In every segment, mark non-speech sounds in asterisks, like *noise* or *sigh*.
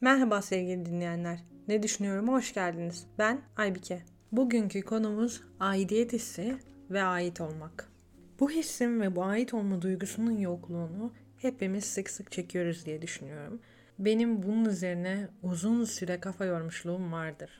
Merhaba sevgili dinleyenler. Ne düşünüyorum? Hoş geldiniz. Ben Aybike. Bugünkü konumuz aidiyet hissi ve ait olmak. Bu hissin ve bu ait olma duygusunun yokluğunu hepimiz sık sık çekiyoruz diye düşünüyorum. Benim bunun üzerine uzun süre kafa yormuşluğum vardır.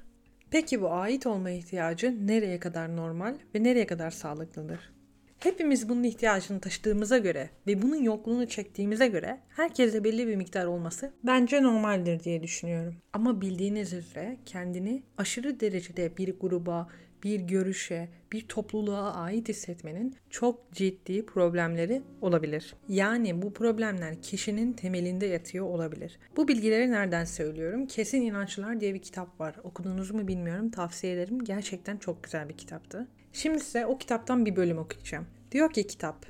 Peki bu ait olma ihtiyacı nereye kadar normal ve nereye kadar sağlıklıdır? Hepimiz bunun ihtiyacını taşıdığımıza göre ve bunun yokluğunu çektiğimize göre herkese belli bir miktar olması bence normaldir diye düşünüyorum. Ama bildiğiniz üzere kendini aşırı derecede bir gruba, bir görüşe, bir topluluğa ait hissetmenin çok ciddi problemleri olabilir. Yani bu problemler kişinin temelinde yatıyor olabilir. Bu bilgileri nereden söylüyorum? Kesin İnançlar diye bir kitap var. Okudunuz mu bilmiyorum. Tavsiye ederim. Gerçekten çok güzel bir kitaptı. Şimdi size o kitaptan bir bölüm okuyacağım. Diyor ki kitap,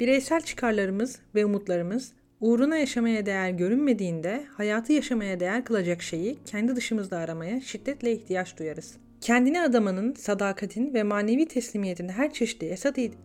bireysel çıkarlarımız ve umutlarımız uğruna yaşamaya değer görünmediğinde hayatı yaşamaya değer kılacak şeyi kendi dışımızda aramaya şiddetle ihtiyaç duyarız. Kendini adamanın, sadakatin ve manevi teslimiyetin her çeşitli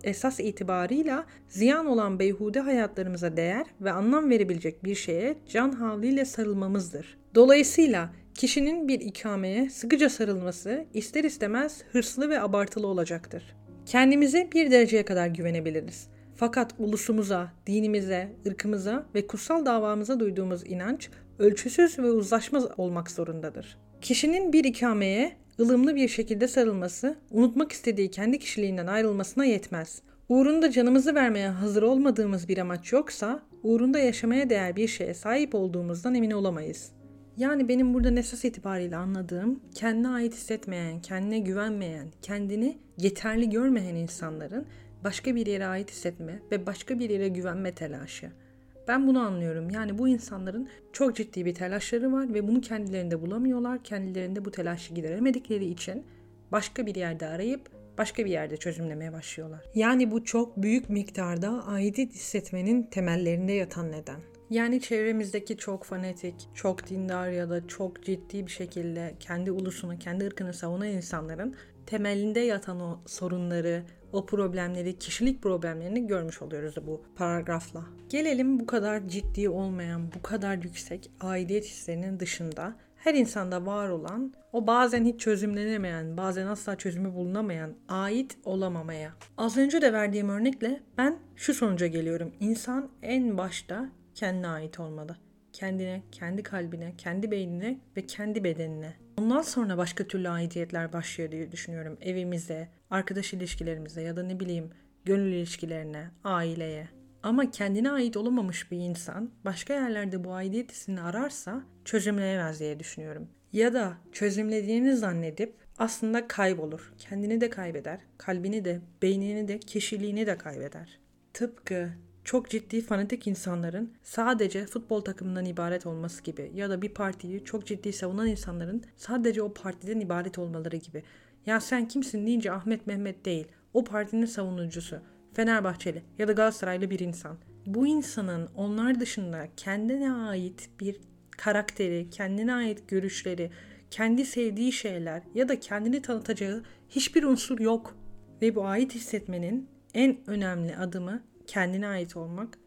esas itibarıyla ziyan olan beyhude hayatlarımıza değer ve anlam verebilecek bir şeye can havliyle sarılmamızdır. Dolayısıyla kişinin bir ikameye sıkıca sarılması ister istemez hırslı ve abartılı olacaktır. Kendimize bir dereceye kadar güvenebiliriz. Fakat ulusumuza, dinimize, ırkımıza ve kutsal davamıza duyduğumuz inanç ölçüsüz ve uzlaşmaz olmak zorundadır. Kişinin bir ikameye ılımlı bir şekilde sarılması, unutmak istediği kendi kişiliğinden ayrılmasına yetmez. Uğrunda canımızı vermeye hazır olmadığımız bir amaç yoksa, uğrunda yaşamaya değer bir şeye sahip olduğumuzdan emin olamayız. Yani benim burada esas itibariyle anladığım kendine ait hissetmeyen, kendine güvenmeyen, kendini yeterli görmeyen insanların başka bir yere ait hissetme ve başka bir yere güvenme telaşı. Ben bunu anlıyorum. Yani bu insanların çok ciddi bir telaşları var ve bunu kendilerinde bulamıyorlar. Kendilerinde bu telaşı gideremedikleri için başka bir yerde arayıp başka bir yerde çözümlemeye başlıyorlar. Yani bu çok büyük miktarda aidiyet hissetmenin temellerinde yatan neden. Yani çevremizdeki çok fanatik, çok dindar ya da çok ciddi bir şekilde kendi ulusunu, kendi ırkını savunan insanların temelinde yatan o sorunları, o problemleri, kişilik problemlerini görmüş oluyoruz bu paragrafla. Gelelim bu kadar ciddi olmayan, bu kadar yüksek aidiyet hislerinin dışında her insanda var olan, o bazen hiç çözümlenemeyen, bazen asla çözümü bulunamayan ait olamamaya. Az önce de verdiğim örnekle ben şu sonuca geliyorum. İnsan en başta kendine ait olmalı. Kendine, kendi kalbine, kendi beynine ve kendi bedenine. Ondan sonra başka türlü aidiyetler başlıyor diye düşünüyorum. Evimize, arkadaş ilişkilerimize ya da ne bileyim gönül ilişkilerine, aileye. Ama kendine ait olamamış bir insan başka yerlerde bu aidiyet hissini ararsa çözümleyemez diye düşünüyorum. Ya da çözümlediğini zannedip aslında kaybolur. Kendini de kaybeder, kalbini de, beynini de, kişiliğini de kaybeder. Tıpkı çok ciddi fanatik insanların sadece futbol takımından ibaret olması gibi ya da bir partiyi çok ciddi savunan insanların sadece o partiden ibaret olmaları gibi. Ya sen kimsin deyince Ahmet Mehmet değil. O partinin savunucusu. Fenerbahçeli ya da Galatasaraylı bir insan. Bu insanın onlar dışında kendine ait bir karakteri, kendine ait görüşleri, kendi sevdiği şeyler ya da kendini tanıtacağı hiçbir unsur yok. Ve bu ait hissetmenin en önemli adımı kendine ait olmak,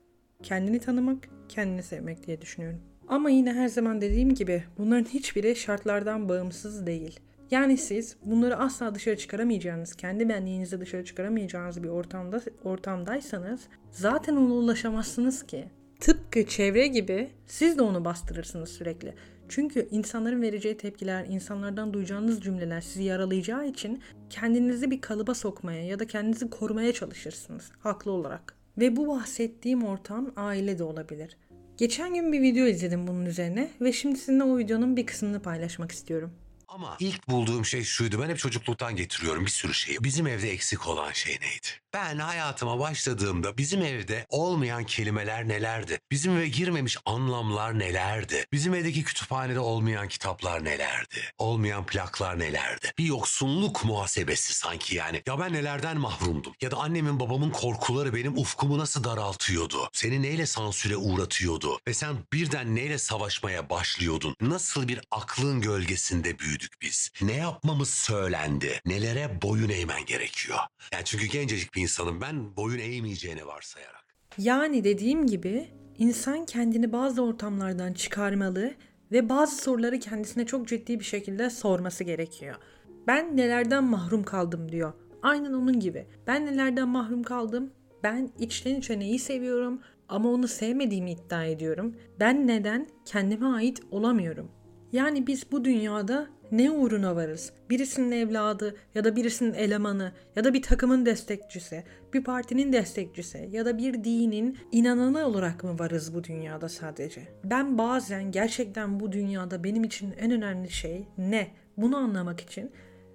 kendini tanımak, kendini sevmek diye düşünüyorum. Ama yine her zaman dediğim gibi bunların hiçbiri şartlardan bağımsız değil. Yani siz bunları asla dışarı çıkaramayacağınız, kendi benliğinizde dışarı çıkaramayacağınız bir ortamda ortamdaysanız zaten ona ulaşamazsınız ki. Tıpkı çevre gibi siz de onu bastırırsınız sürekli. Çünkü insanların vereceği tepkiler, insanlardan duyacağınız cümleler sizi yaralayacağı için kendinizi bir kalıba sokmaya ya da kendinizi korumaya çalışırsınız haklı olarak. Ve bu bahsettiğim ortam aile de olabilir. Geçen gün bir video izledim bunun üzerine ve şimdi sizinle o videonun bir kısmını paylaşmak istiyorum. Ama ilk bulduğum şey şuydu. Ben hep çocukluktan getiriyorum bir sürü şeyi. Bizim evde eksik olan şey neydi? Ben hayatıma başladığımda bizim evde olmayan kelimeler nelerdi? Bizim eve girmemiş anlamlar nelerdi? Bizim evdeki kütüphanede olmayan kitaplar nelerdi? Olmayan plaklar nelerdi? Bir yoksunluk muhasebesi sanki yani. Ya ben nelerden mahrumdum? Ya da annemin babamın korkuları benim ufkumu nasıl daraltıyordu? Seni neyle sansüre uğratıyordu? Ve sen birden neyle savaşmaya başlıyordun? Nasıl bir aklın gölgesinde büyüdün? Büyüdük biz? Ne yapmamız söylendi? Nelere boyun eğmen gerekiyor? Yani çünkü gencecik bir insanım ben boyun eğmeyeceğini varsayarak. Yani dediğim gibi insan kendini bazı ortamlardan çıkarmalı ve bazı soruları kendisine çok ciddi bir şekilde sorması gerekiyor. Ben nelerden mahrum kaldım diyor. Aynen onun gibi. Ben nelerden mahrum kaldım? Ben içten içe neyi seviyorum ama onu sevmediğimi iddia ediyorum. Ben neden kendime ait olamıyorum? Yani biz bu dünyada ne uğruna varız? Birisinin evladı ya da birisinin elemanı ya da bir takımın destekçisi, bir partinin destekçisi ya da bir dinin inananı olarak mı varız bu dünyada sadece? Ben bazen gerçekten bu dünyada benim için en önemli şey ne? Bunu anlamak için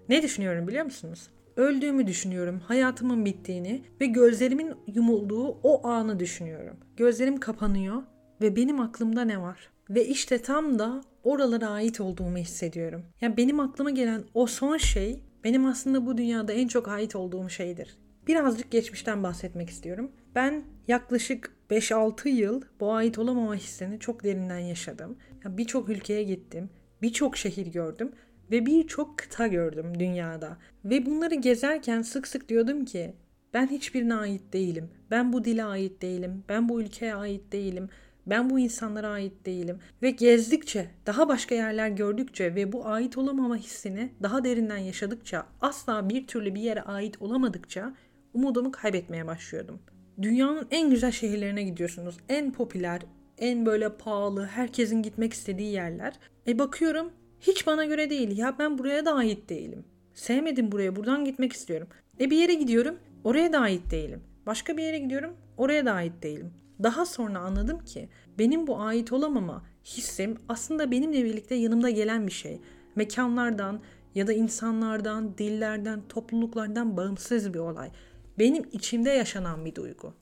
ne düşünüyorum biliyor musunuz? Öldüğümü düşünüyorum, hayatımın bittiğini ve gözlerimin yumulduğu o anı düşünüyorum. Gözlerim kapanıyor ve benim aklımda ne var? Ve işte tam da oralara ait olduğumu hissediyorum. Yani benim aklıma gelen o son şey benim aslında bu dünyada en çok ait olduğum şeydir. Birazcık geçmişten bahsetmek istiyorum. Ben yaklaşık 5-6 yıl bu ait olamama hissini çok derinden yaşadım. Yani birçok ülkeye gittim, birçok şehir gördüm ve birçok kıta gördüm dünyada. Ve bunları gezerken sık sık diyordum ki ben hiçbirine ait değilim. Ben bu dile ait değilim. Ben bu ülkeye ait değilim. Ben bu insanlara ait değilim. Ve gezdikçe, daha başka yerler gördükçe ve bu ait olamama hissini daha derinden yaşadıkça, asla bir türlü bir yere ait olamadıkça umudumu kaybetmeye başlıyordum. Dünyanın en güzel şehirlerine gidiyorsunuz. En popüler, en böyle pahalı, herkesin gitmek istediği yerler. E bakıyorum hiç bana göre değil. Ya ben buraya da ait değilim. Sevmedim buraya. Buradan gitmek istiyorum. E bir yere gidiyorum. Oraya da ait değilim. Başka bir yere gidiyorum. Oraya da ait değilim. Daha sonra anladım ki benim bu ait olamama hissim aslında benimle birlikte yanımda gelen bir şey. Mekanlardan ya da insanlardan, dillerden, topluluklardan bağımsız bir olay. Benim içimde yaşanan bir duygu.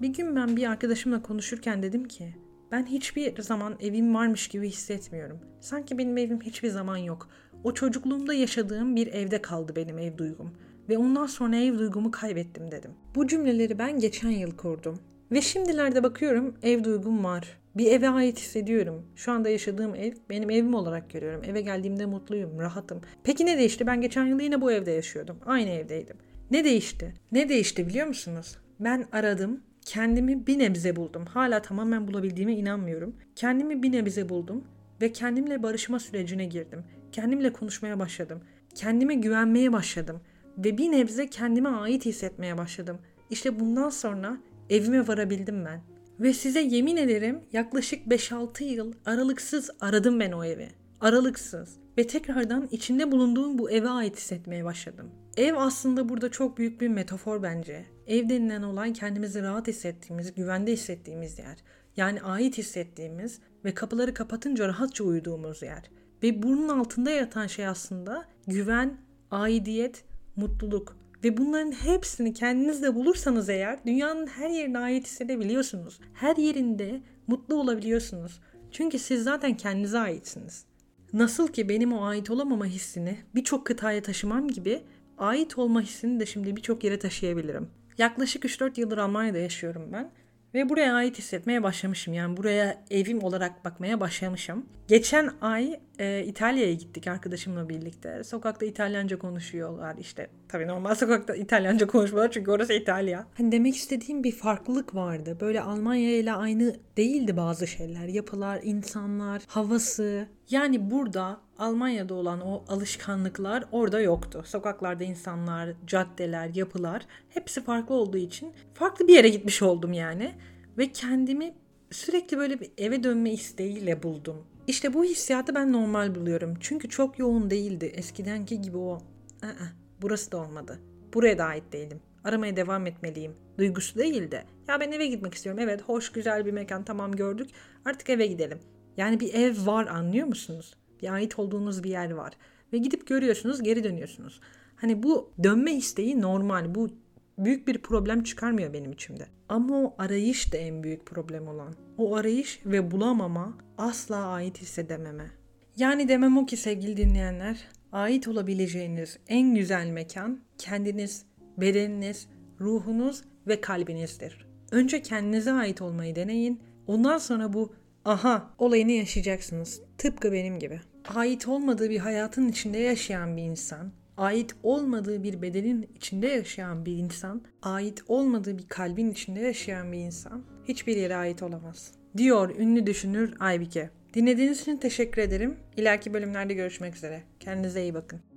Bir gün ben bir arkadaşımla konuşurken dedim ki ben hiçbir zaman evim varmış gibi hissetmiyorum. Sanki benim evim hiçbir zaman yok. O çocukluğumda yaşadığım bir evde kaldı benim ev duygum. Ve ondan sonra ev duygumu kaybettim dedim. Bu cümleleri ben geçen yıl kurdum. Ve şimdilerde bakıyorum ev duygum var. Bir eve ait hissediyorum. Şu anda yaşadığım ev benim evim olarak görüyorum. Eve geldiğimde mutluyum, rahatım. Peki ne değişti? Ben geçen yıl yine bu evde yaşıyordum. Aynı evdeydim. Ne değişti? Ne değişti biliyor musunuz? Ben aradım, kendimi bir nebze buldum. Hala tamamen bulabildiğime inanmıyorum. Kendimi bir nebze buldum ve kendimle barışma sürecine girdim. Kendimle konuşmaya başladım. Kendime güvenmeye başladım ve bir nebze kendime ait hissetmeye başladım. İşte bundan sonra evime varabildim ben. Ve size yemin ederim yaklaşık 5-6 yıl aralıksız aradım ben o evi. Aralıksız. Ve tekrardan içinde bulunduğum bu eve ait hissetmeye başladım. Ev aslında burada çok büyük bir metafor bence. Ev denilen olay kendimizi rahat hissettiğimiz, güvende hissettiğimiz yer. Yani ait hissettiğimiz ve kapıları kapatınca rahatça uyuduğumuz yer. Ve bunun altında yatan şey aslında güven, aidiyet, mutluluk. Ve bunların hepsini kendinizde bulursanız eğer dünyanın her yerine ait hissedebiliyorsunuz. Her yerinde mutlu olabiliyorsunuz. Çünkü siz zaten kendinize aitsiniz. Nasıl ki benim o ait olamama hissini birçok kıtaya taşımam gibi ait olma hissini de şimdi birçok yere taşıyabilirim. Yaklaşık 3-4 yıldır Almanya'da yaşıyorum ben. Ve buraya ait hissetmeye başlamışım. Yani buraya evim olarak bakmaya başlamışım. Geçen ay e, İtalya'ya gittik arkadaşımla birlikte. Sokakta İtalyanca konuşuyorlar işte. Tabii normal *laughs* sokakta İtalyanca konuşmuyorlar çünkü orası İtalya. Hani demek istediğim bir farklılık vardı. Böyle Almanya ile aynı değildi bazı şeyler. Yapılar, insanlar, havası. Yani burada Almanya'da olan o alışkanlıklar orada yoktu. Sokaklarda insanlar, caddeler, yapılar hepsi farklı olduğu için farklı bir yere gitmiş oldum yani. Ve kendimi sürekli böyle bir eve dönme isteğiyle buldum. İşte bu hissiyatı ben normal buluyorum. Çünkü çok yoğun değildi. Eskidenki gibi o Aa, burası da olmadı. Buraya da ait değilim. Aramaya devam etmeliyim. Duygusu değildi. Ya ben eve gitmek istiyorum. Evet hoş güzel bir mekan tamam gördük. Artık eve gidelim. Yani bir ev var anlıyor musunuz? Bir ait olduğunuz bir yer var. Ve gidip görüyorsunuz geri dönüyorsunuz. Hani bu dönme isteği normal. Bu büyük bir problem çıkarmıyor benim içimde. Ama o arayış da en büyük problem olan. O arayış ve bulamama asla ait hissedememe. Yani demem o ki sevgili dinleyenler, ait olabileceğiniz en güzel mekan kendiniz, bedeniniz, ruhunuz ve kalbinizdir. Önce kendinize ait olmayı deneyin. Ondan sonra bu aha olayını yaşayacaksınız. Tıpkı benim gibi. ait olmadığı bir hayatın içinde yaşayan bir insan, ait olmadığı bir bedenin içinde yaşayan bir insan, ait olmadığı bir kalbin içinde yaşayan bir insan hiçbir yere ait olamaz. Diyor ünlü düşünür Aybike. Dinlediğiniz için teşekkür ederim. İleriki bölümlerde görüşmek üzere. Kendinize iyi bakın.